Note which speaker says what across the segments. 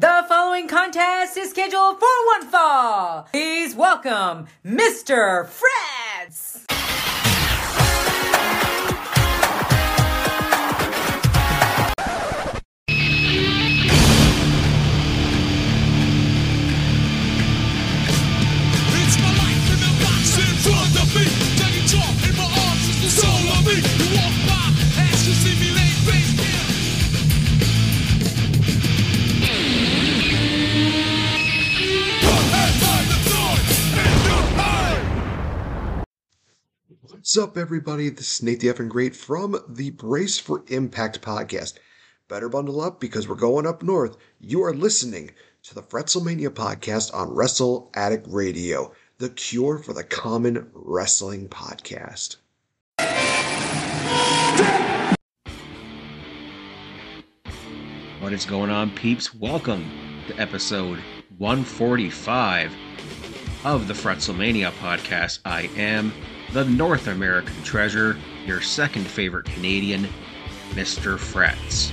Speaker 1: The following contest is scheduled for one fall. Please welcome Mr.
Speaker 2: Fretz.
Speaker 3: What's up, everybody? This is Nate the Effing Great from the Brace for Impact podcast. Better bundle up because we're going up north. You are listening to the Fretzlemania podcast on Wrestle Addict Radio, the cure for the common wrestling podcast.
Speaker 4: What is going on, peeps? Welcome to episode 145 of the Fretzlemania podcast. I am the North American treasure, your second favorite Canadian, Mr. Fretz.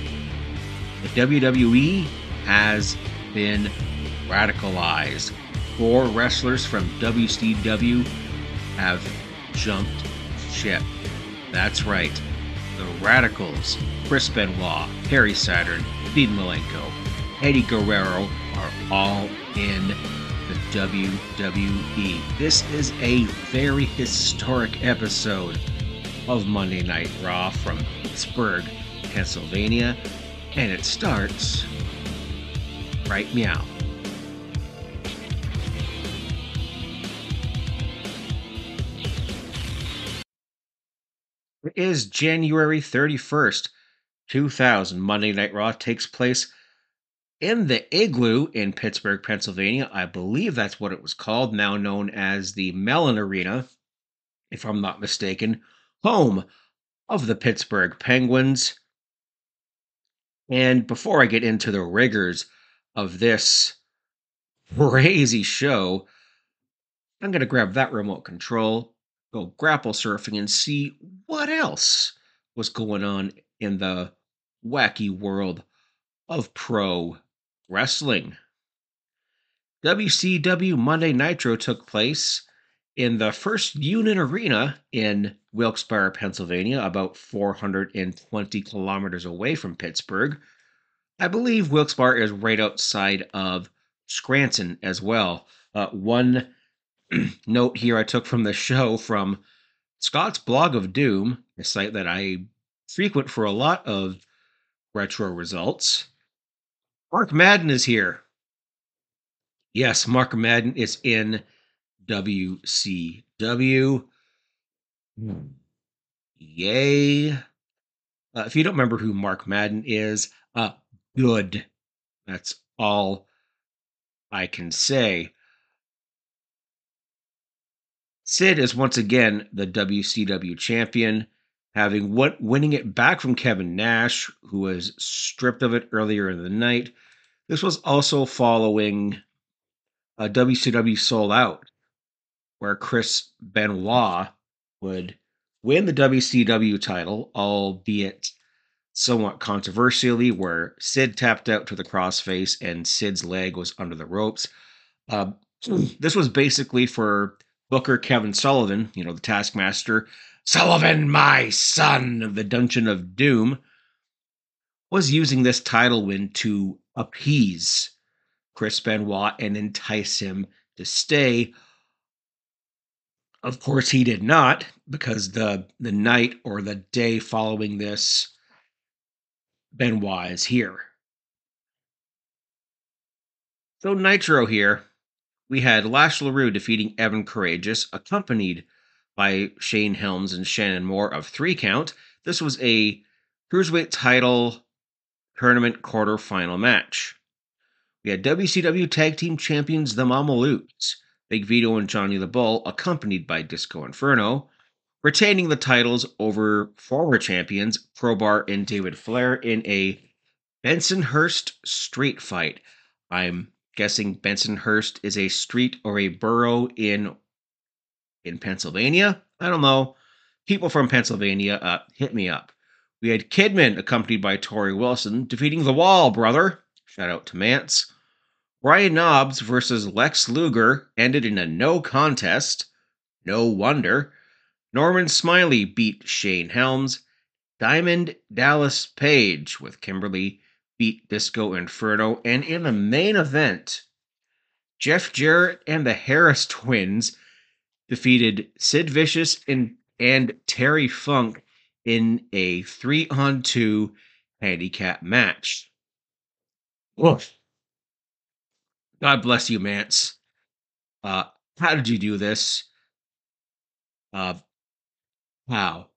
Speaker 4: The WWE has been radicalized. Four wrestlers from WCW have jumped ship. That's right. The Radicalz, Chris Benoit, Perry Saturn, Dean Malenko, Eddie Guerrero are all in the WWE. This is a very historic episode of Monday Night Raw from Pittsburgh, Pennsylvania, and it starts right meow. It is January 31st, 2000. Monday Night Raw takes place in the Igloo in Pittsburgh, Pennsylvania. I believe that's what it was called, now known as the Mellon Arena, if I'm not mistaken, home of the Pittsburgh Penguins. And before I get into the rigors of this crazy show, I'm going to grab that remote control, go grapple surfing, and see what else was going on in the wacky world of pro wrestling. WCW Monday Nitro took place in the first Union arena in Wilkes-Barre, Pennsylvania, about 420 kilometers away from Pittsburgh. I believe Wilkes-Barre is right outside of Scranton as well. Uh, one note here I took from the show from Scott's Blog of Doom, a site that I frequent for a lot of retro results. Mark Madden is here. Yes, Mark Madden is in WCW. Yay. Uh, if you don't remember who Mark Madden is, uh, good. That's all I can say. Sid is once again the WCW champion, having won- winning it back from Kevin Nash, who was stripped of it earlier in the night. This was also following a WCW Sold Out, where Chris Benoit would win the WCW title, albeit somewhat controversially, where Sid tapped out to the crossface and Sid's leg was under the ropes. Uh, this was basically for Booker Kevin Sullivan, you know, the Taskmaster. Sullivan, my son of the Dungeon of Doom, was using this tidal wind to appease Chris Benoit and entice him to stay. Of course, he did not, because the the night or the day following this, Benoit is here. So Nitro here, we had Lash LaRue defeating Evan Karagias, accompanied by Shane Helms and Shannon Moore of Three Count. This was a cruiserweight title tournament quarterfinal match. We had WCW Tag Team Champions the Mamalukes, Big Vito and Johnny the Bull, accompanied by Disco Inferno, retaining the titles over former champions Crowbar and David Flair in a Bensonhurst street fight. I'm guessing Bensonhurst is a street or a borough in in Pennsylvania. I don't know. People from Pennsylvania, uh, hit me up. We had Kidman accompanied by Torrie Wilson defeating the Wall, brother. Shout out to Mance. Brian Knobbs versus Lex Luger ended in a no contest. No wonder. Norman Smiley beat Shane Helms. Diamond Dallas Page with Kimberly beat Disco Inferno. And in the main event, Jeff Jarrett and the Harris twins defeated Sid Vicious and, and Terry Funk in a three on two handicap match. Woof. God bless you, Mance. Uh, how did you do this? Uh, how?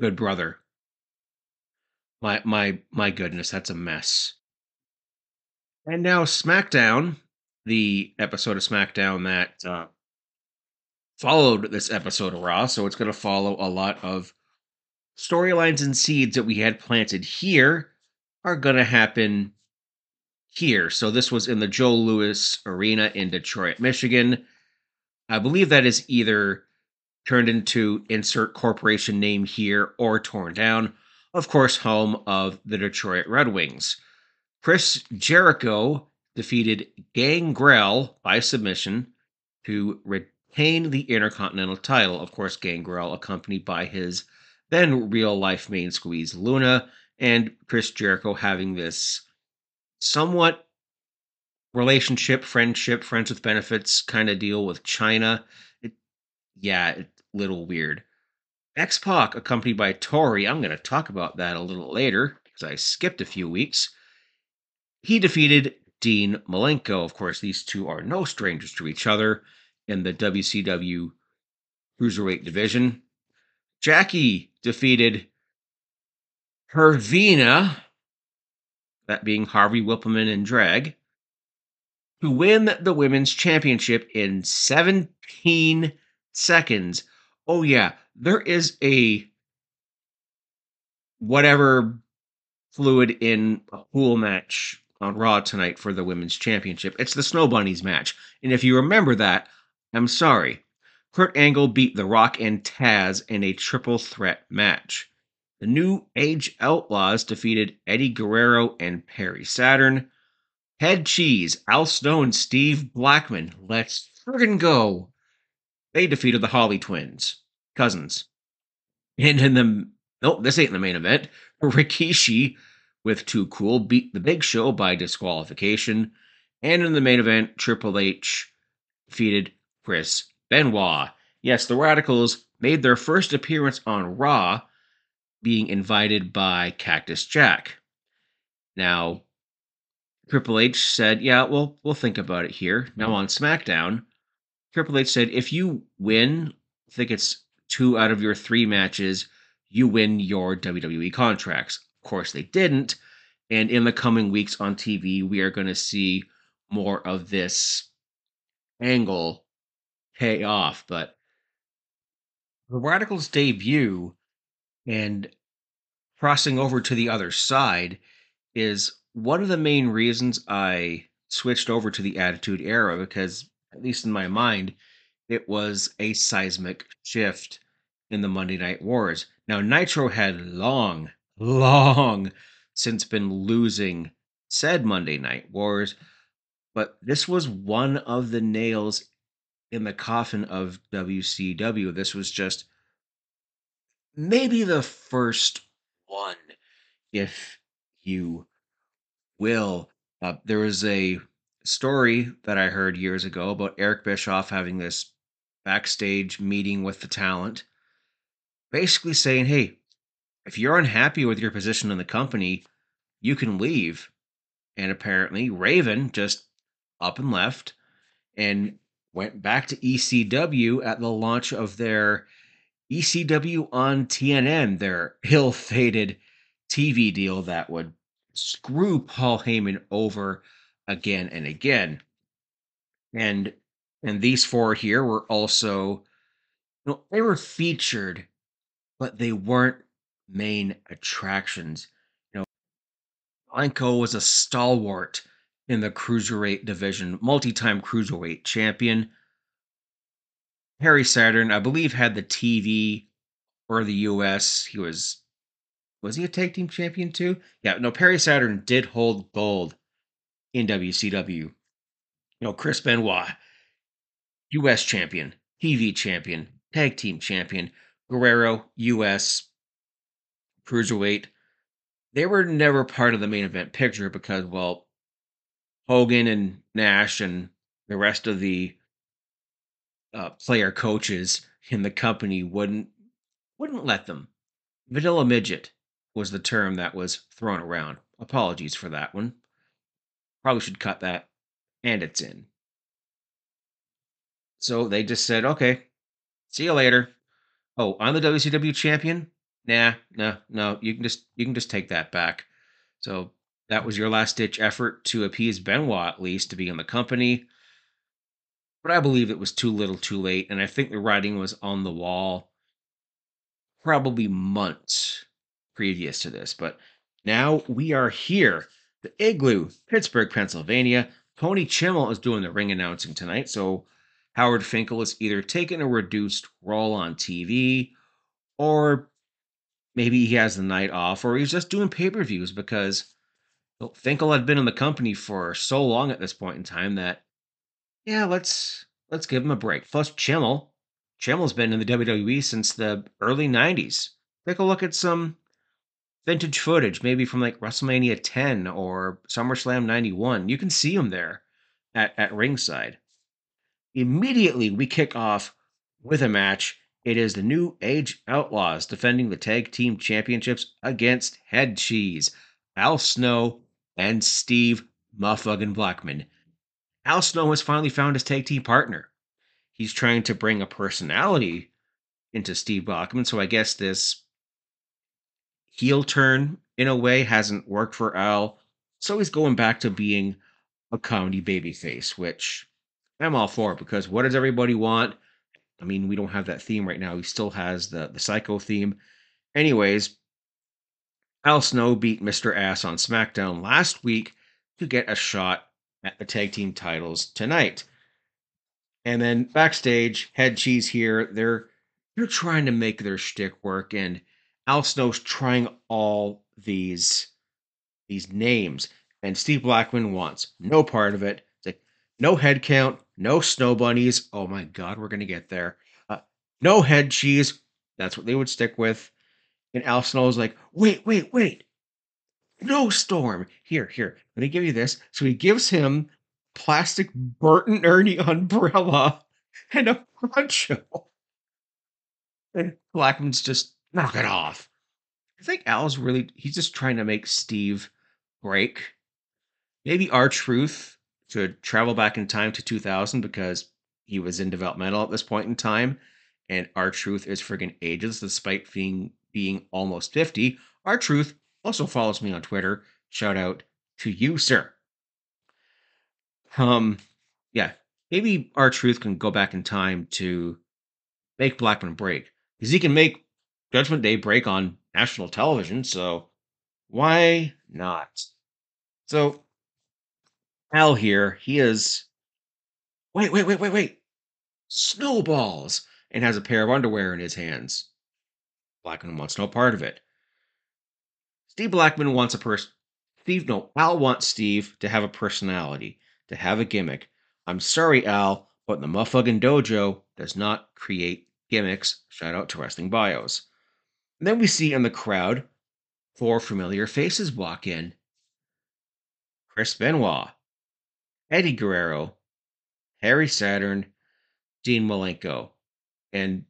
Speaker 4: Good brother. My my my goodness, that's a mess. And now SmackDown, the episode of SmackDown that uh, followed this episode of Raw, so it's going to follow a lot of storylines and seeds that we had planted here are going to happen here. So this was in the Joe Louis Arena in Detroit, Michigan. I believe that is either turned into insert corporation name here or torn down. Of course, home of the Detroit Red Wings. Chris Jericho defeated Gangrel by submission to retain the Intercontinental title. Of course, Gangrel accompanied by his then real life main squeeze Luna, and Chris Jericho having this somewhat relationship, friendship, friends with benefits kind of deal with Chyna. It, yeah, it's a little weird. X Pac, accompanied by Tori, I'm going to talk about that a little later because I skipped a few weeks. He defeated Dean Malenko. Of course, these two are no strangers to each other in the WCW Cruiserweight division. Jackie defeated Hervina, that being Harvey Whippleman and Drag, to win the women's championship in 17 seconds. Oh, yeah, there is a whatever fluid in a pool match on Raw tonight for the women's championship. It's the Snow Bunnies match. And if you remember that, I'm sorry. Kurt Angle beat The Rock and Taz in a triple threat match. The New Age Outlaws defeated Eddie Guerrero and Perry Saturn. Head Cheese, Al and Steve Blackman. Let's friggin' go. They defeated the Holly Twins, cousins. And in the nope, this ain't the main event. Rikishi with Too Cool beat the Big Show by disqualification. And in the main event, Triple H defeated Chris Benoit. Yes, the Radicalz made their first appearance on Raw, being invited by Cactus Jack. Now, Triple H said, "Yeah, well, we'll think about it here." Now on SmackDown, Triple H said, "If you win, I think it's two out of your three matches, you win your WWE contracts." Of course, they didn't, and in the coming weeks on TV, we are going to see more of this angle pay off. But the Radicalz' debut and crossing over to the other side is one of the main reasons I switched over to the Attitude Era because, at least in my mind, it was a seismic shift in the Monday Night Wars. Now, Nitro had long, long since been losing said Monday Night Wars, but this was one of the nails in the coffin of WCW. This was just maybe the first one, if you will. Uh, there was a story that I heard years ago about Eric Bischoff having this backstage meeting with the talent, basically saying, hey, if you're unhappy with your position in the company, you can leave. And apparently, Raven just up and left and went back to ECW at the launch of their ECW on TNN, their ill fated TV deal that would screw Paul Heyman over again and again. And and these four here were also you know, they were featured, but they weren't main attractions. You know, Blanco was a stalwart in the cruiserweight division, multi-time cruiserweight champion. Perry Saturn, I believe, had the TV or the US. He was was he a tag team champion too? Yeah, no, Perry Saturn did hold gold in WCW. You know, Chris Benoit, US champion, TV champion, tag team champion, Guerrero, US cruiserweight. They were never part of the main event picture because, well, Hogan and Nash and the rest of the uh, player coaches in the company wouldn't wouldn't let them. Vanilla midget was the term that was thrown around. Apologies for that one. Probably should cut that, and it's in. So they just said, okay, see you later. Oh, I'm the WCW champion? Nah, no, no. You can just you can just take that back. So that was your last ditch effort to appease Benoit at least to be in the company. But I believe it was too little too late, and I think the writing was on the wall probably months previous to this. But now we are here. The Igloo, Pittsburgh, Pennsylvania. Tony Chimel is doing the ring announcing tonight, so Howard Finkel is either taking a reduced role on TV or maybe he has the night off or he's just doing pay per views because well, Finkel had been in the company for so long at this point in time that yeah, let's let's give him a break. Plus, Chimel, Chimel's been in the WWE since the early '90s. Take a look at some vintage footage, maybe from like WrestleMania 10 or SummerSlam 91. You can see him there at, at ringside. Immediately, we kick off with a match. It is the New Age Outlaws defending the tag team championships against Head Cheese, Al Snow, and Steve Muffucking Blackman. Al Snow has finally found his tag team partner. He's trying to bring a personality into Steve Blackman, so I guess this heel turn in a way hasn't worked for Al. So he's going back to being a comedy babyface, which I'm all for because what does everybody want? I mean, we don't have that theme right now. He still has the the psycho theme. Anyways, Al Snow beat Mr. Ass on SmackDown last week to get a shot at the tag team titles tonight. And then backstage, Head Cheese here, they're they're trying to make their shtick work, and Al Snow's trying all these these names, and Steve Blackman wants no part of it. It's like no head count, no snow bunnies. Oh my god, we're gonna get there. Uh, no head cheese. That's what they would stick with. And Al Snow's like, wait, wait, wait. No storm. Here, here. Let me give you this. So he gives him plastic Burton Ernie umbrella and a poncho. And Blackman's just knock it off. I think Al's really he's just trying to make Steve break. Maybe R-Truth should travel back in time to 2000 because he was in developmental at this point in time, and R-Truth is friggin' ages despite being being almost 50. R-Truth also follows me on Twitter. Shout out to you, sir. Um, yeah, maybe R-Truth can go back in time to make Blackman break because he can make Judgment Day break on national television. So why not? So Al here, he is. Wait, wait, wait, wait, wait. Snowballs and has a pair of underwear in his hands. Blackman wants no part of it. Steve Blackman wants a person. Steve, no, Al wants Steve to have a personality, to have a gimmick. I'm sorry, Al, but the Muffucking Dojo does not create gimmicks. Shout out to Wrestling Bios. And then we see in the crowd four familiar faces walk in Chris Benoit, Eddie Guerrero, Perry Saturn, Dean Malenko. And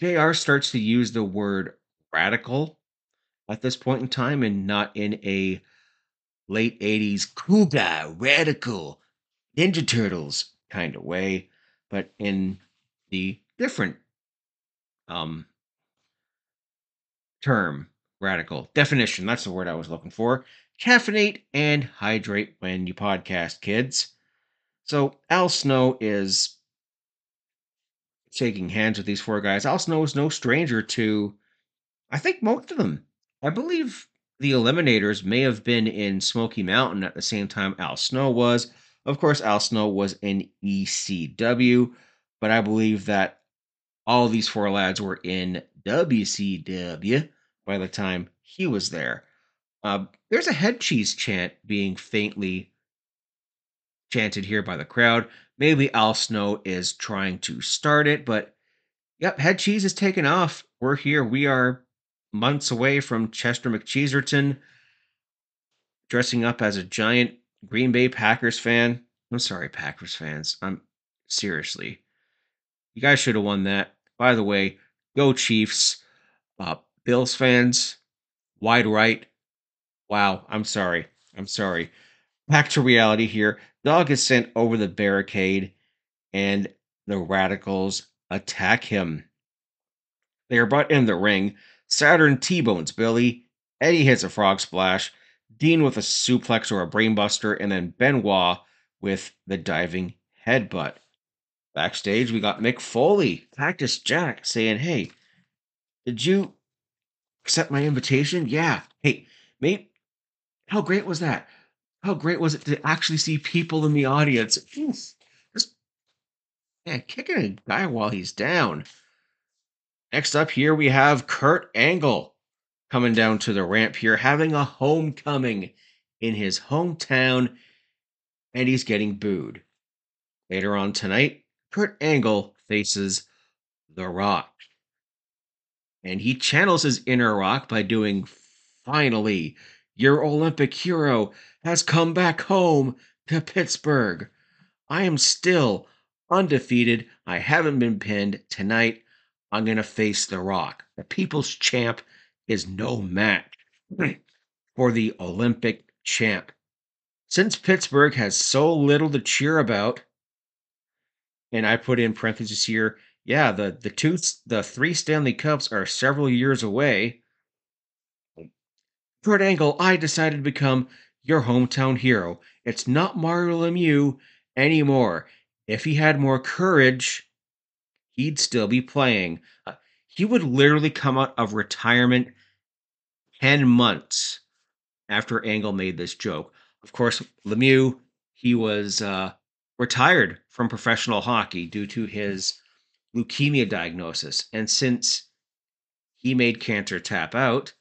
Speaker 4: JR starts to use the word radical at this point in time and not in a late 80s cool guy, radical, Ninja Turtles kind of way, but in the different um term radical definition. That's the word i was looking for. Caffeinate and hydrate when you podcast kids. So al snow is shaking hands with these four guys al snow is no stranger to i think most of them i believe the eliminators may have been in smoky mountain at the same time al snow was of course al snow was in ecw but i believe that all these four lads were in WCW by the time he was there. Uh, there's a head cheese chant being faintly chanted here by the crowd. Maybe Al Snow is trying to start it, but yep, head cheese is taken off. We're here. We are months away from Chester McCheeserton dressing up as a giant Green Bay Packers fan. I'm sorry, Packers fans. I'm seriously. You guys should have won that. By the way, go Chiefs. Uh, Bills fans, wide right. Wow, I'm sorry. I'm sorry. Back to reality here. Dog is sent over the barricade, and the radicals attack him. They are brought in the ring. Saturn T bones Billy. Eddie hits a frog splash. Dean with a suplex or a brainbuster, and then Benoit with the diving headbutt. Backstage, we got Mick Foley, Cactus Jack, saying, Hey, did you accept my invitation? Yeah. Hey, mate, how great was that? How great was it to actually see people in the audience? Just man, kicking a guy while he's down. Next up here, we have Kurt Angle coming down to the ramp here, having a homecoming in his hometown, and he's getting booed. Later on tonight, Kurt Angle faces The Rock. And he channels his inner rock by doing finally, your Olympic hero has come back home to Pittsburgh. I am still undefeated. I haven't been pinned. Tonight, I'm going to face The Rock. The people's champ is no match for the Olympic champ. Since Pittsburgh has so little to cheer about, and I put in parentheses here, yeah, the the two the three Stanley Cups are several years away. Kurt Angle, I decided to become your hometown hero. It's not Mario Lemieux anymore. If he had more courage, he'd still be playing. Uh, he would literally come out of retirement 10 months after Angle made this joke. Of course, Lemieux, he was uh, retired from professional hockey due to his leukemia diagnosis. And since he made cancer tap out,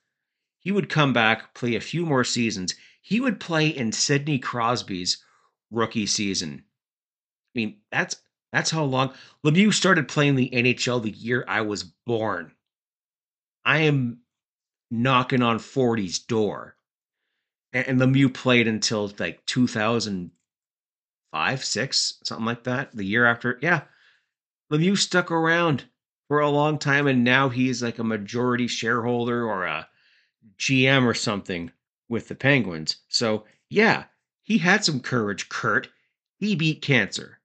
Speaker 4: he would come back, play a few more seasons. He would play in Sidney Crosby's rookie season. I mean, that's that's how long Lemieux started playing the NHL the year I was born. I am knocking on 40's door. And, Lemieux played until like 2005, 6, something like that. The year after. Yeah. Lemieux stuck around for a long time and now he's like a majority shareholder or a GM or something with the Penguins. So, yeah, he had some courage, Kurt. He beat cancer.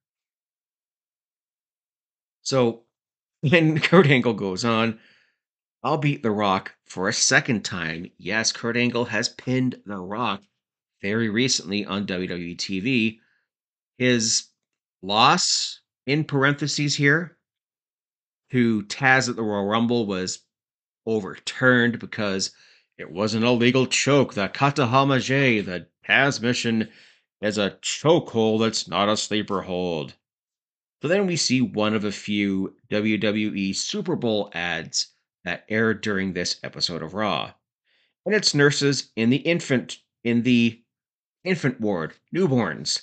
Speaker 4: So, when Kurt Angle goes on, I'll beat The Rock for a second time. Yes, Kurt Angle has pinned The Rock very recently on WWE TV. His loss, in parentheses here, to Taz at the Royal Rumble was overturned because it was an illegal choke. The kata hamaje, the Tazmission, is a chokehold that's not a sleeper hold. So then we see one of a few WWE Super Bowl ads that aired during this episode of Raw. And it's nurses in the infant in the infant ward, newborns.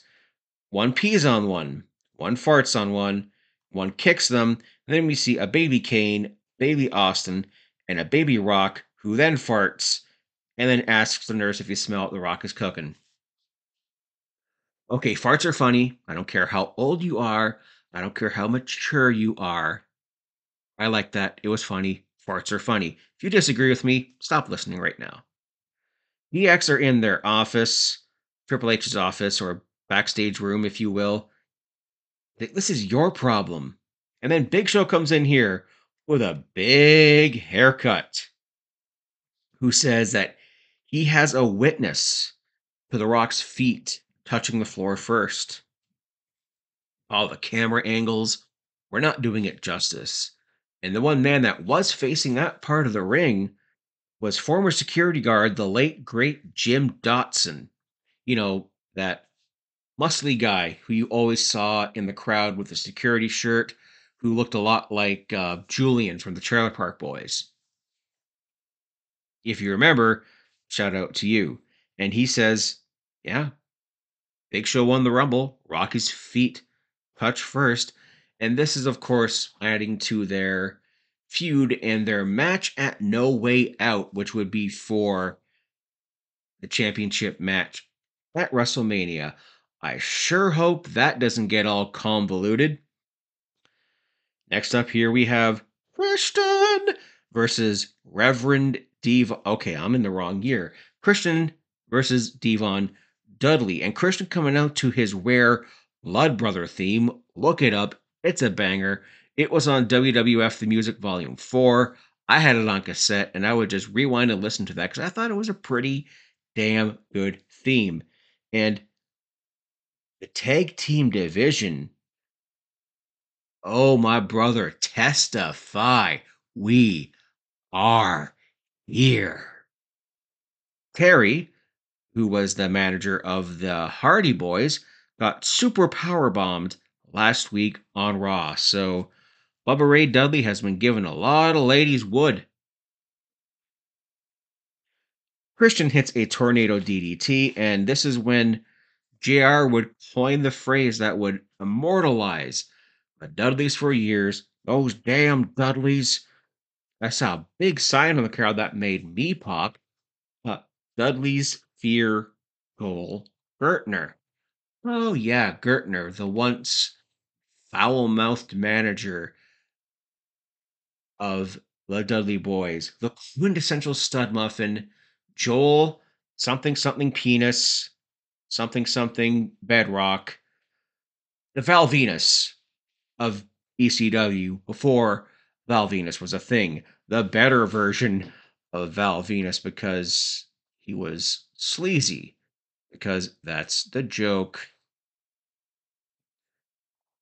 Speaker 4: One pees on one, one farts on one, one kicks them, and then we see a baby Kane, baby Austin, and a baby Rock who then farts and then asks the nurse if he smell the Rock is cooking. Okay, farts are funny. I don't care how old you are. I don't care how mature you are. I like that. It was funny. Farts are funny. If you disagree with me, stop listening right now. DX are in their office, Triple H's office, or backstage room, if you will. This is your problem. And then Big Show comes in here with a big haircut who says that he has a witness to The Rock's feet touching the floor first. All the camera angles, we're not doing it justice. And the one man that was facing that part of the ring was former security guard, the late great Jim Dotson. You know, that muscly guy who you always saw in the crowd with the security shirt, who looked a lot like uh, Julian from the Trailer Park Boys. If you remember, shout out to you. And he says, Yeah, Big Show won the Rumble. Rocky's feet touch first. And this is, of course, adding to their feud and their match at No Way Out, which would be for the championship match at WrestleMania. I sure hope that doesn't get all convoluted. Next up here we have Christian versus Reverend Devon. Okay, I'm in the wrong year. Christian versus Devon Dudley. And Christian coming out to his rare Blood Brother theme. Look it up. It's a banger. It was on WWF The Music Volume 4. I had it on cassette and I would just rewind and listen to that because I thought it was a pretty damn good theme. And the tag team division. Oh, my brother, testify. We are here. Terri, who was the manager of the Hardy Boys, got super power bombed last week on Raw. So Bubba Ray Dudley has been giving a lot of ladies wood. Christian hits a tornado DDT, and this is when JR would coin the phrase that would immortalize the Dudleys for years. Those damn Dudleys. I saw a big sign on the crowd that made me pop. Uh, Dudley's fear Joel Gertner. Oh, yeah, Gertner, the once foul mouthed manager of the Dudley Boys, the quintessential stud muffin, Joel, something, something penis, something, something bedrock, the Val Venis of ECW before Val Venis was a thing, the better version of Val Venis because he was sleazy, because that's the joke.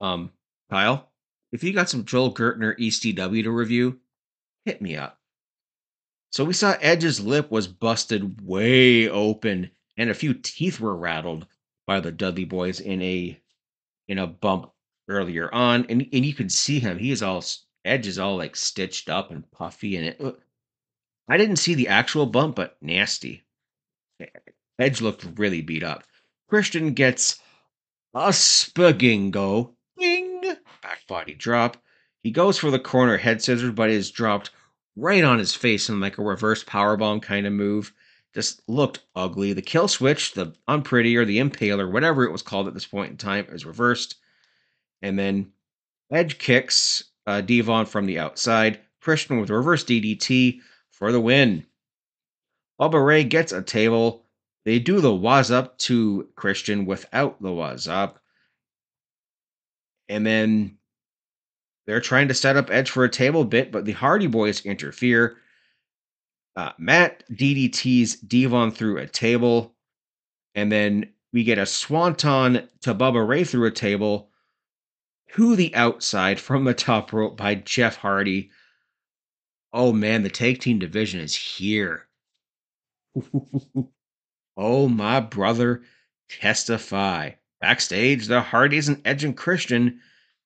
Speaker 4: Um, Kyle, if you got some Joel Gertner ECW to review, hit me up. So we saw Edge's lip was busted way open, and a few teeth were rattled by the Dudley boys in a in a bump earlier on, and and you can see him. He is all Edge is all like stitched up and puffy, and it. Uh, I didn't see the actual bump, but nasty. Edge looked really beat up. Christian gets a spagingo. Ding! Back body drop. He goes for the corner head scissors, but is dropped right on his face in like a reverse powerbomb kind of move. Just looked ugly. The kill switch, the unpretty or the impaler, whatever it was called at this point in time, is reversed. And then Edge kicks uh, Devon from the outside. Christian with reverse DDT for the win. Bubba Ray gets a table. They do the was up to Christian without the was up. And then they're trying to set up Edge for a table bit, but the Hardy Boys interfere. Uh, Matt DDT's Devon through a table, and then we get a swanton to Bubba Ray through a table to the outside from the top rope by Jeff Hardy. Oh man, the tag team division is here. oh my brother, testify. Backstage, the Hardys and Edge and Christian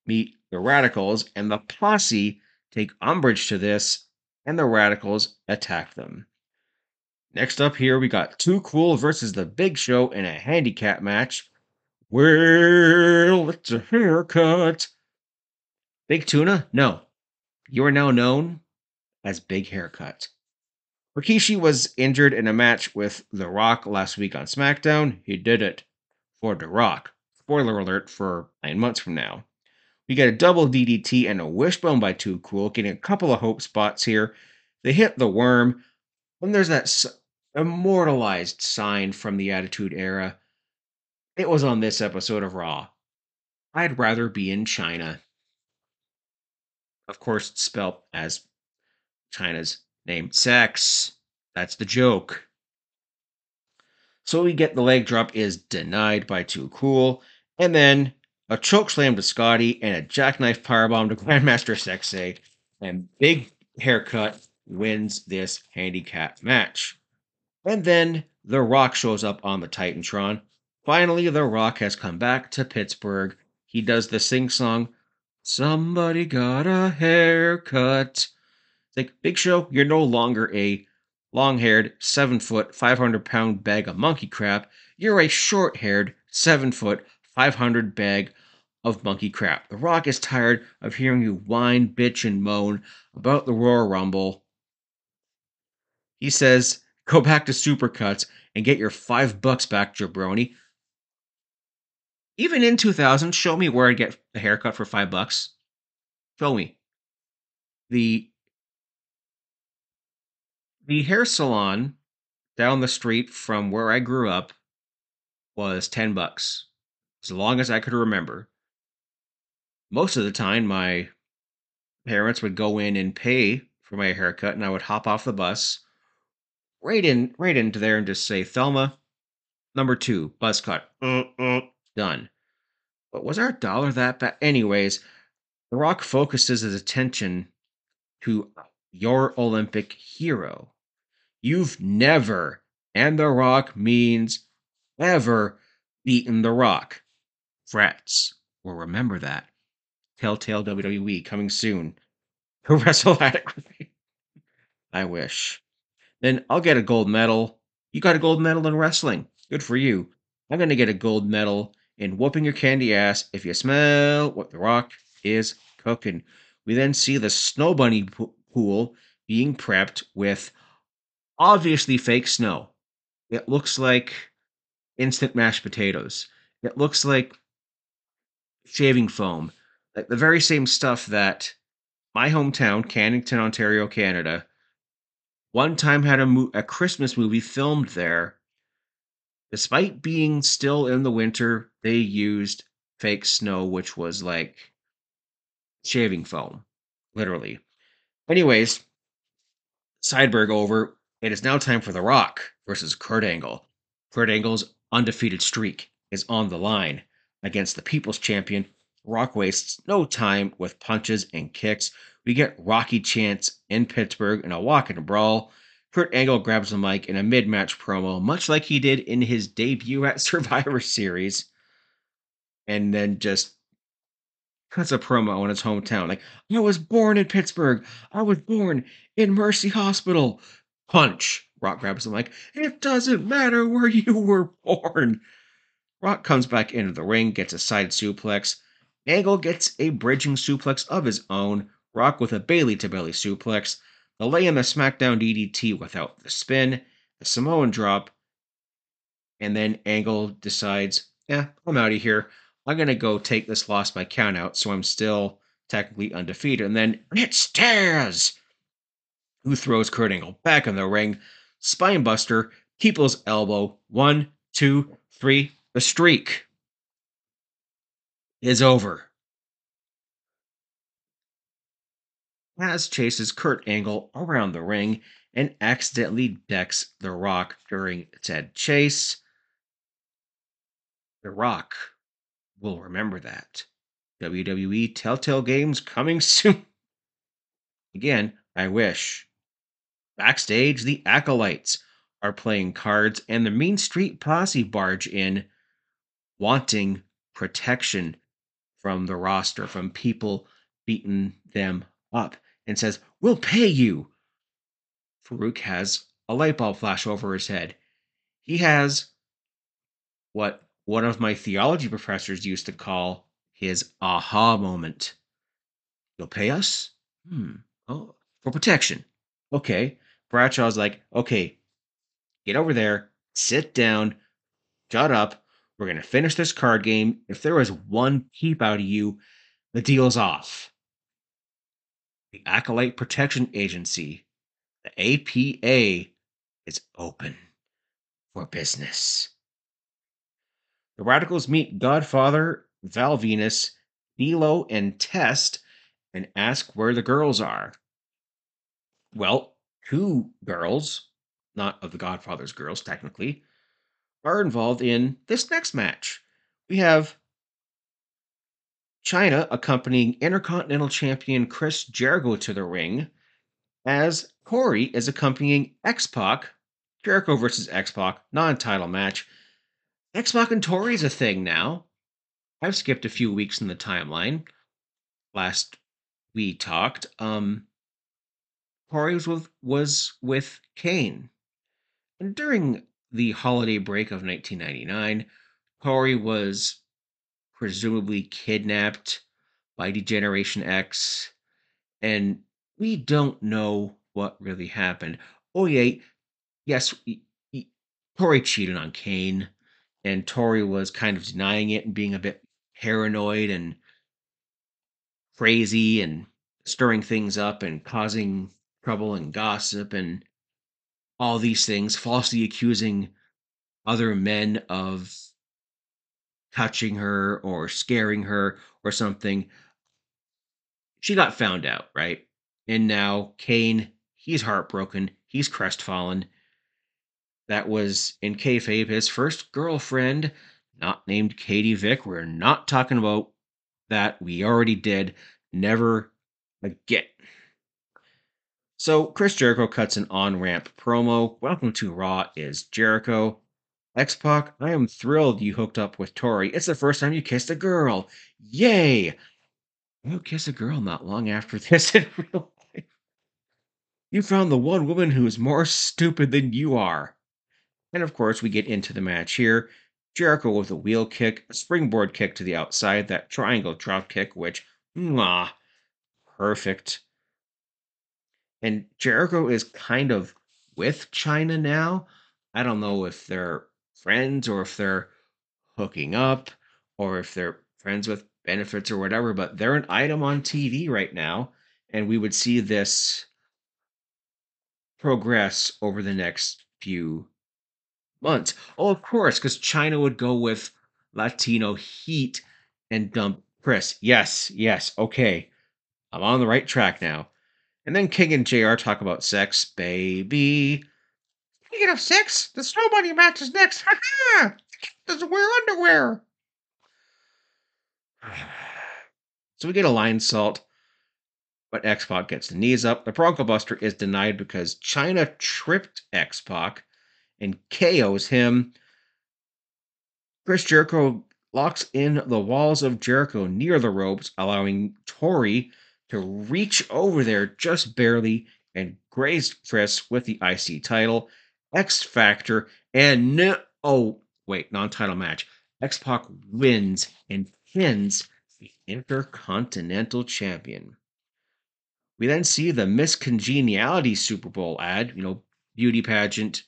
Speaker 4: meet the Radicalz, and the posse take umbrage to this, and the Radicalz attack them. Next up here, we got Too Cool versus the Big Show in a handicap match. Well, it's a haircut. Big Tuna? No. You are now known as Big Haircut. Rikishi was injured in a match with The Rock last week on SmackDown. He did it for The Rock. Spoiler alert for nine months from now. We get a double DDT and a wishbone by Too Cool, getting a couple of hope spots here. They hit the worm. Then there's that immortalized sign from the Attitude Era. It was on this episode of Raw. I'd rather be in Chyna. Of course, spelled as Chyna's name. Sex. That's the joke. So we get the leg drop is denied by Too Cool, and then a choke slam to Scotty and a jackknife powerbomb to Grandmaster Sexay, and Big Haircut wins this handicap match. And then The Rock shows up on the Titantron. Finally, The Rock has come back to Pittsburgh. He does the sing song, Somebody got a haircut. It's like, Big Show, you're no longer a long haired, seven foot, 500 pound bag of monkey crap. You're a short haired, seven foot, 500 bag of monkey crap. The Rock is tired of hearing you whine, bitch, and moan about the Royal Rumble. He says, go back to Supercuts and get your five bucks back, jabroni. Even in 2000, show me where I'd get a haircut for five bucks. Show me. The the hair salon down the street from where I grew up was 10 bucks, as long as I could remember. Most of the time, my parents would go in and pay for my haircut, and I would hop off the bus right in, right into there, and just say, "Thelma, number two, buzz cut, uh, uh, done." But was our dollar that bad? Anyways, The Rock focuses his attention to your Olympic hero. You've never, and The Rock means ever, beaten The Rock. Fretz will remember that. Telltale WWE coming soon. To wrestle adequately. I wish. Then I'll get a gold medal. You got a gold medal in wrestling. Good for you. I'm going to get a gold medal in whooping your candy ass if you smell what The Rock is cooking. We then see the snow bunny pool being prepped with obviously fake snow. It looks like instant mashed potatoes. It looks like shaving foam. Like the very same stuff that my hometown, Cannington, Ontario, Canada, one time had a, mo- a Christmas movie filmed there. Despite being still in the winter, they used fake snow, which was like shaving foam, literally. Anyways, Sideberg over. It is now time for The Rock versus Kurt Angle. Kurt Angle's undefeated streak is on the line against the People's Champion. Rock wastes no time with punches and kicks. We get Rocky chants in Pittsburgh in a walk and brawl. Kurt Angle grabs the mic in a mid match promo, much like he did in his debut at Survivor Series, and then just cuts a promo on his hometown. Like, I was born in Pittsburgh. I was born in Mercy Hospital. Punch. Rock grabs the mic. It doesn't matter where you were born. Rock comes back into the ring, gets a side suplex. Angle gets a bridging suplex of his own. Rock with a Bailey to belly suplex. The lay in the SmackDown DDT without the spin. The Samoan drop. And then Angle decides, yeah, I'm out of here. I'm going to go take this loss by countout, so I'm still technically undefeated. And then it Taz, who throws Kurt Angle back in the ring. Spinebuster, People's Elbow. One, two, three. The streak is over. Taz chases Kurt Angle around the ring and accidentally decks The Rock during said chase. The Rock will remember that. WWE Telltale Games coming soon. Again, I wish. Backstage, the Acolytes are playing cards, and the Mean Street Posse barge in, wanting protection from the roster, from people beating them up, and says, We'll pay you. Faarooq has a light bulb flash over his head. He has what one of my theology professors used to call his aha moment. You'll pay us? Hmm. Oh, for protection. Okay. Bradshaw's like, okay, get over there, sit down, shut up. We're going to finish this card game. If there is one peep out of you, the deal's off. The Acolyte Protection Agency, the APA, is open for business. The Radicalz meet Godfather, Val Venis, D'Lo, and Test and ask where the girls are. Well, two girls, not of the Godfather's girls, technically, are involved in this next match. We have Chyna accompanying Intercontinental Champion Chris Jericho to the ring, as Corey is accompanying X Pac, Jericho versus X Pac, non title match. X Pac and Tori is a thing now. I've skipped a few weeks in the timeline. Last we talked, um, Corey was with, was with Kane. And during the holiday break of 1999, Tori was presumably kidnapped by Degeneration X, and we don't know what really happened. Oh, yeah, yes, Tori cheated on Kane, and Tori was kind of denying it and being a bit paranoid and crazy and stirring things up and causing trouble and gossip and all these things, falsely accusing other men of touching her or scaring her or something. She got found out, right? And now Kane, he's heartbroken. He's crestfallen. That was in kayfabe his first girlfriend, not named Katie Vick. We're not talking about that. We already did. Never again. So Chris Jericho cuts an on-ramp promo. Welcome to Raw is Jericho. X Pac, I am thrilled you hooked up with Tori. It's the first time you kissed a girl. Yay! You kiss a girl not long after this in real life. You found the one woman who is more stupid than you are. And of course, we get into the match here. Jericho with a wheel kick, a springboard kick to the outside, that triangle drop kick, which, mwah, perfect. And Jericho is kind of with Chyna now. I don't know if they're friends or if they're hooking up or if they're friends with benefits or whatever, but they're an item on TV right now. And we would see this progress over the next few months. Oh, of course, because Chyna would go with Latino heat and dump Chris. Yes, yes, okay. I'm on the right track now. And then King and JR talk about sex, baby. Of sex, the Snow Bunny match is next. Ha ha! Doesn't wear underwear. So we get a lionsault, but X Pac gets the knees up. The Bronco Buster is denied because Chyna tripped X Pac and KOs him. Chris Jericho locks in the walls of Jericho near the ropes, allowing Tori to reach over there just barely and graze Chris with the IC title, X Factor, and no. Oh, wait, non title match. X Pac wins and pins the Intercontinental Champion. We then see the Miss Congeniality Super Bowl ad, you know, beauty pageant,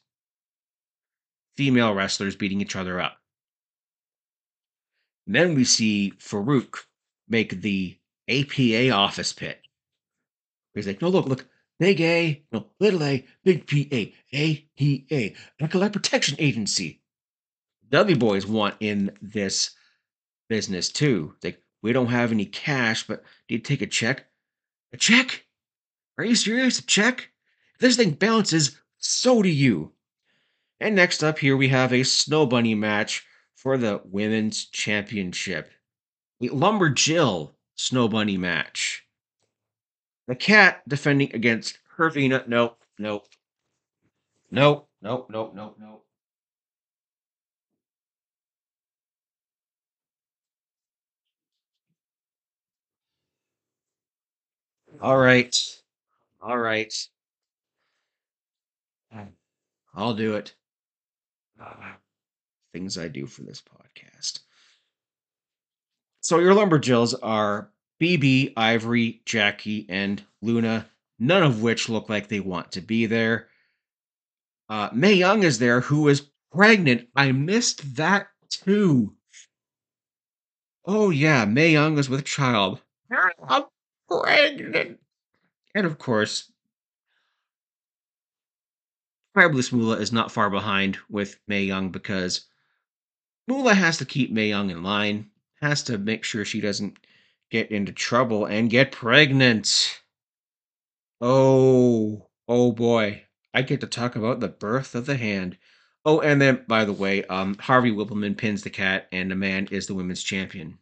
Speaker 4: female wrestlers beating each other up. And then we see Faarooq make the APA office pit. He's like, no, look, look, big A, no, little a, big PA, APA, Acolyte Protection Agency. W boys want in this business too. Like, we don't have any cash, but do you take a check? A check? Are you serious? A check? If this thing bounces, so do you. And next up here we have a Snow Bunny match for the Women's Championship. A Lumberjill Snow Bunny match. The Kat defending against Hervina. Nope, nope. Nope, nope, nope, nope, nope. All right. All right. I'll do it. Things I do for this podcast. So your lumberjills are BB, Ivory, Jackie, and Luna, none of which look like they want to be there. Uh, Mae Young is there, who is pregnant. I missed that too. Oh yeah, Mae Young is with a child. I'm pregnant. And of course, Fabulous Moolah is not far behind with Mae Young because Moolah has to keep May Young in line, has to make sure she doesn't get into trouble and get pregnant. Oh, oh boy. I get to talk about the birth of the hand. Oh, and then, by the way, um, Harvey Whippleman pins the Kat, and the man is the women's champion.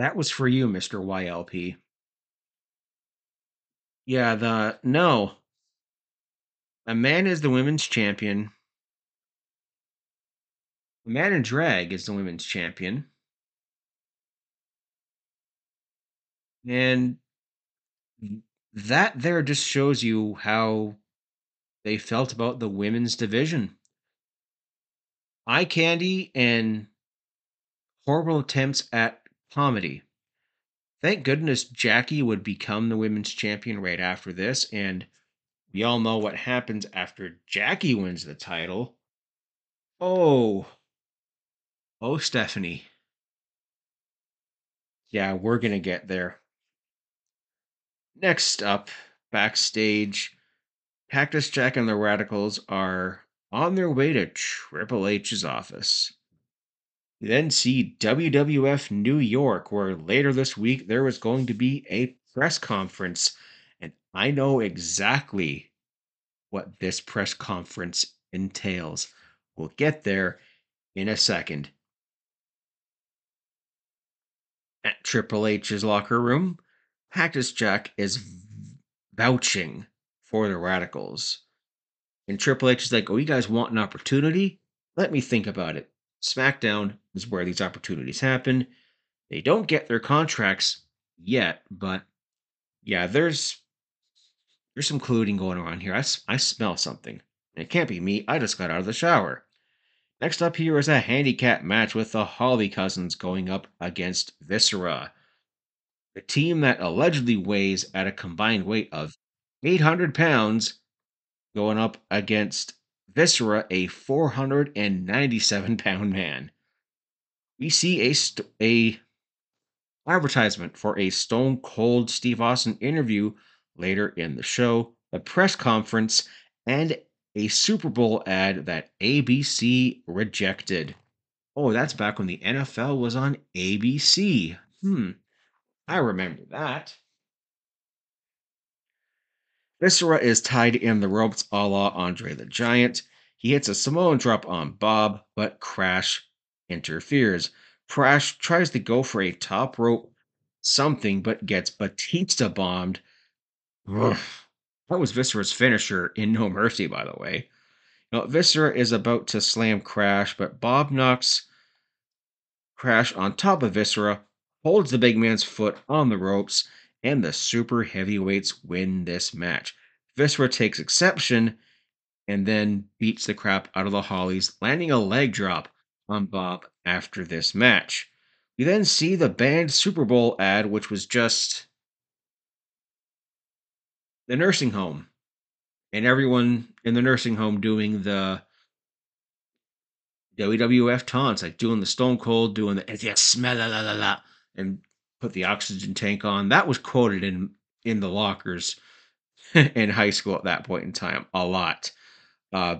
Speaker 4: That was for you, Mr. YLP. Yeah, the no. a man is the women's champion. A man in drag is the women's champion. And that there just shows you how they felt about the women's division. Eye candy and horrible attempts at comedy. Thank goodness Jackie would become the women's champion right after this, and we all know what happens after Jackie wins the title. Oh, oh, Stephanie. Yeah, we're going to get there. Next up, backstage, Cactus Jack and the Radicalz are on their way to Triple H's office. Then see WWF New York, where later this week there was going to be a press conference, and I know exactly what this press conference entails. We'll get there in a second. At Triple H's locker room, Cactus Jack is vouching for the Radicalz. And Triple H is like, oh, you guys want an opportunity? Let me think about it. SmackDown is where these opportunities happen. They don't get their contracts yet, but yeah, there's there's some colluding going on here. I, I smell something. It can't be me. I just got out of the shower. Next up here is a handicap match with the Holly Cousins going up against Viscera. The team that allegedly weighs at a combined weight of 800 pounds going up against Viscera, a 497 pound man. We see a, st- a advertisement for a Stone Cold Steve Austin interview later in the show, a press conference, and a Super Bowl ad that ABC rejected. Oh, that's back when the NFL was on ABC. Hmm, I remember that. Viscera is tied in the ropes a la Andre the Giant. He hits a Samoan drop on Bob, but Crash interferes. Crash tries to go for a top rope something, but gets Batista bombed. That was Viscera's finisher in No Mercy, by the way. Now, Viscera is about to slam Crash, but Bob knocks Crash on top of Viscera, holds the big man's foot on the ropes, and the super heavyweights win this match. Viscera takes exception and then beats the crap out of the Hollies, landing a leg drop on Bob after this match. We then see the banned Super Bowl ad, which was just the nursing home and everyone in the nursing home doing the WWF taunts, like doing the Stone Cold, doing the you smell la la la and put the oxygen tank on. That was quoted in in the lockers in high school at that point in time a lot. Uh,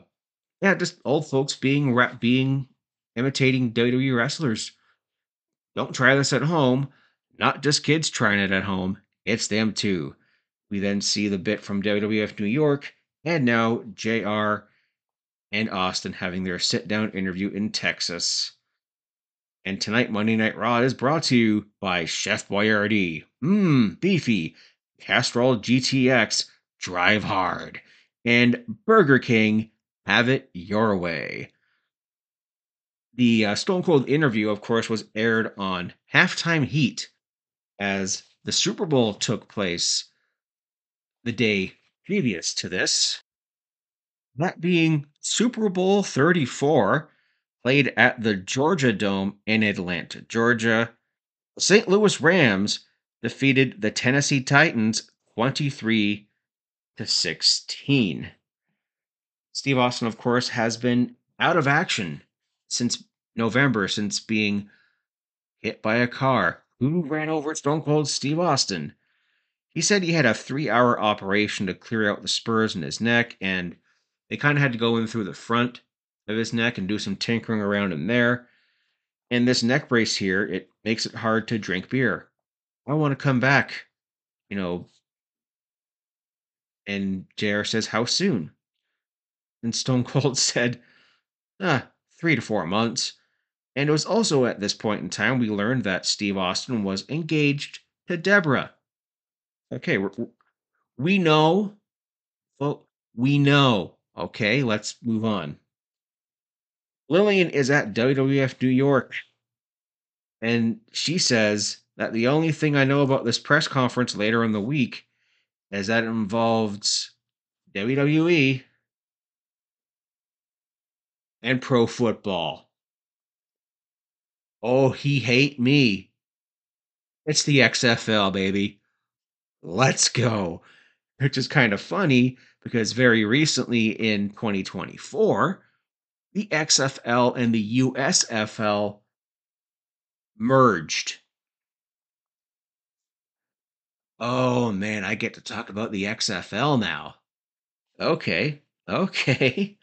Speaker 4: yeah, just old folks being being imitating WWE wrestlers. Don't try this at home. Not just kids trying it at home. It's them too. We then see the bit from WWF New York, and now JR and Austin having their sit down interview in Texas. And tonight, Monday Night Raw is brought to you by Chef Boyardee. Mmm, beefy. Castrol GTX, drive hard. And Burger King, have it your way. The uh, Stone Cold interview, of course, was aired on Halftime Heat as the Super Bowl took place the day previous to this. That being Super Bowl 34, played at the Georgia Dome in Atlanta, Georgia. St. Louis Rams defeated the Tennessee Titans 23 to 16. Steve Austin, of course, has been out of action since November, since being hit by a car. Who ran over Stone Cold Steve Austin? He said he had a three hour operation to clear out the spurs in his neck, and they kind of had to go in through the front of his neck and do some tinkering around in there. And this neck brace here, it makes it hard to drink beer. I want to come back, you know. And JR says, How soon? And Stone Cold said, Ah, three to four months. And it was also at this point in time we learned that Steve Austin was engaged to Deborah. Okay, we know, well, We know. Okay, let's move on. Lilian is at WWF New York, and she says that the only thing I know about this press conference later in the week is that it involves WWE and pro football. Oh, he hate me. It's the XFL, baby. Let's go. Which is kind of funny because very recently in 2024, the XFL and the USFL merged. Oh man, I get to talk about the XFL now. Okay, okay.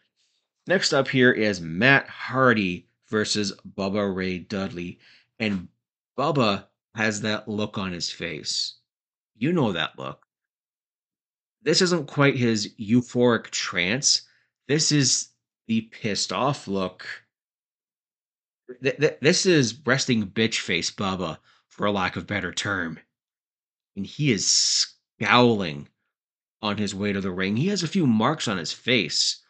Speaker 4: Next up here is Matt Hardy versus Bubba Ray Dudley. And Bubba has that look on his face. You know that look. This isn't quite his euphoric trance. This is the pissed off look. Th- th- this is resting bitch face Bubba, for a lack of better term. And he is scowling on his way to the ring. He has a few marks on his face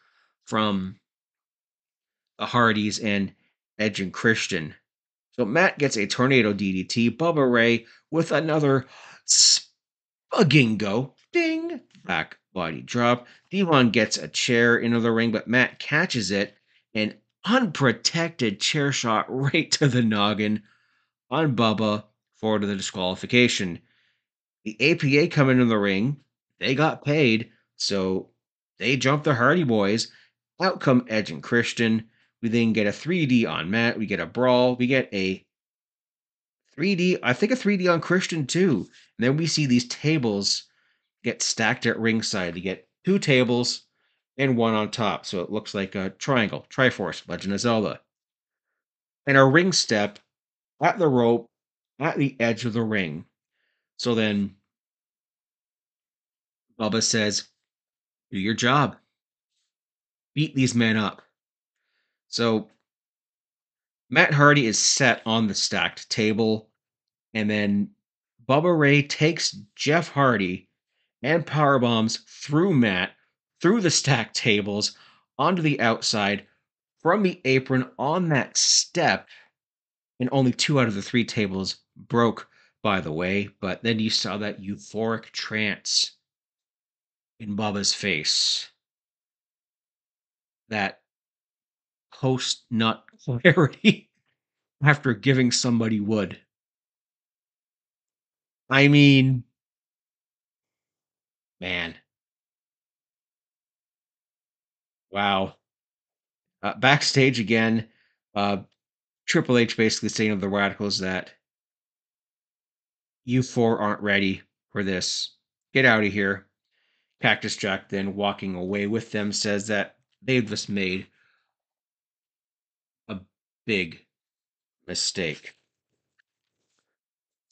Speaker 4: from the Hardys and Edge and Christian. So Matt gets a tornado DDT. Bubba Ray with another spagingo. Ding! Back body drop. D-Von gets a chair into the ring, but Matt catches it. An unprotected chair shot right to the noggin on Bubba for the disqualification. The APA come into the ring. They got paid, so they jump the Hardy Boys. Out come Edge and Christian. We then get a 3D on Matt. We get a brawl. We get a 3D, I think a 3D on Christian too. And then we see these tables get stacked at ringside. You get two tables and one on top. So it looks like a triangle, Triforce, Legend of Zelda. And a ring step at the rope at the edge of the ring. So then Bubba says, Do your job. Beat these men up. So Matt Hardy is set on the stacked table, and then Bubba Ray takes Jeff Hardy and power bombs through Matt, through the stacked tables, onto the outside, from the apron on that step, and only two out of the three tables broke, by the way. But then you saw that euphoric trance in Bubba's face. That post nut clarity after giving somebody wood. I mean, man. Wow. Uh, backstage again, uh, Triple H basically saying to the Radicalz that you four aren't ready for this. Get out of here. Cactus Jack then walking away with them says that they've just made a big mistake.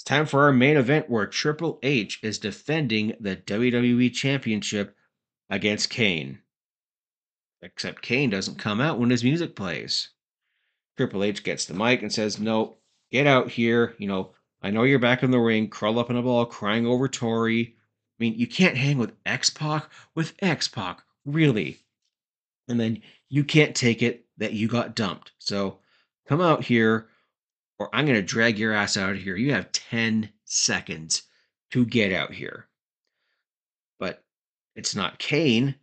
Speaker 4: Time for our main event where Triple H is defending the WWE Championship against Kane. Except Kane doesn't come out when his music plays. Triple H gets the mic and says, No, get out here. You know, I know you're back in the ring, curl up in a ball, crying over Tori. I mean, you can't hang with X Pac with X Pac, really. And then you can't take it that you got dumped. So come out here, or I'm going to drag your ass out of here. You have 10 seconds to get out here. But it's not Kane,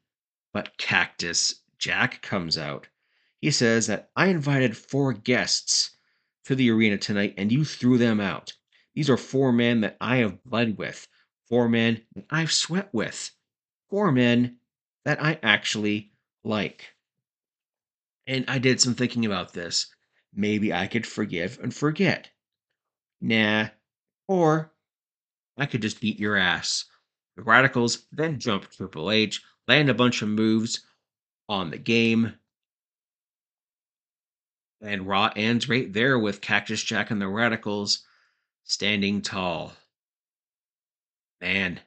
Speaker 4: but Cactus Jack comes out. He says that I invited four guests to the arena tonight and you threw them out. These are four men that I have bled with, four men that I've sweat with, four men that I actually like. And I did some thinking about this. Maybe I could forgive and forget. Nah. Or I could just beat your ass. The Radicalz then jump Triple H, land a bunch of moves on the game. And Raw ends right there with Cactus Jack and the Radicalz standing tall. Man,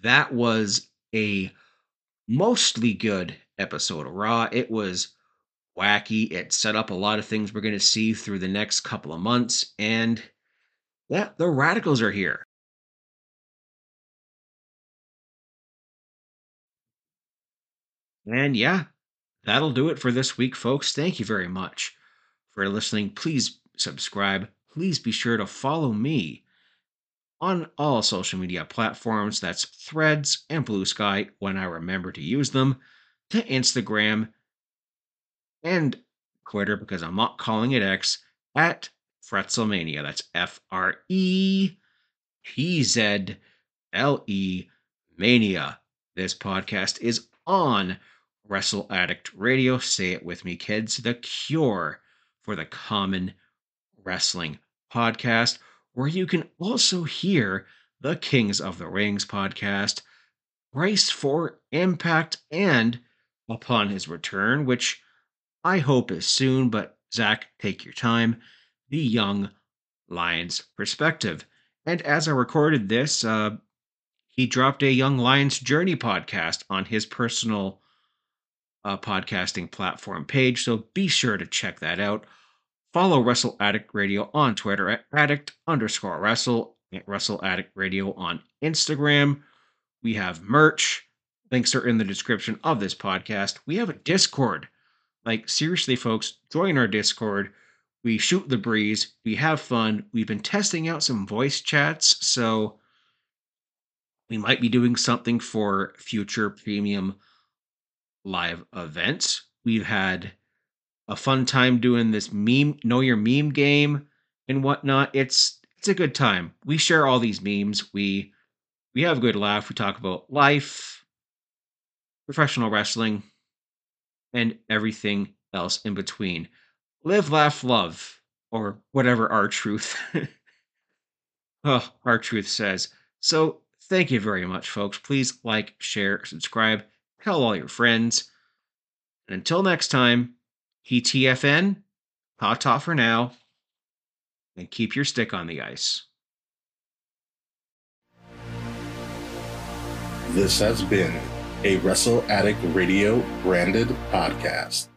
Speaker 4: that was a mostly good episode of Raw. It was wacky. It set up a lot of things we're going to see through the next couple of months. And yeah, the Radicalz are here. And yeah, that'll do it for this week, folks. Thank you very much for listening. Please subscribe. Please be sure to follow me on all social media platforms. That's Threads and Blue Sky when I remember to use them, to Instagram and Twitter because I'm not calling it X at Fretzlemania. That's F R E T Z L E Mania. This podcast is on Wrestle Addict Radio. Say it with me, kids. The cure for the common wrestling podcast, where you can also hear the Kings of the Rings podcast, Brace for Impact, and upon his return, which I hope is soon, but Zach, take your time, the Young Lions perspective. And as I recorded this, uh, he dropped a Young Lions Journey podcast on his personal uh, podcasting platform page, so be sure to check that out. Follow Wrestle Addict Radio on Twitter at addict underscore wrestle, at Wrestle Addict Radio on Instagram. We have merch. Links are in the description of this podcast. We have a Discord. Like, seriously, folks, join our Discord. We shoot the breeze. We have fun. We've been testing out some voice chats, so we might be doing something for future premium live events. We've had a fun time doing this meme, know your meme game and whatnot. It's it's a good time. We share all these memes. We we have a good laugh. We talk about life, professional wrestling, and everything else in between. Live, laugh, love, or whatever our truth. oh, R-Truth says. So thank you very much, folks. Please like, share, subscribe, tell all your friends. And until next time, PTFN, ta for now, and keep your stick on the ice.
Speaker 5: This has been a Wrestle Addict Radio branded podcast.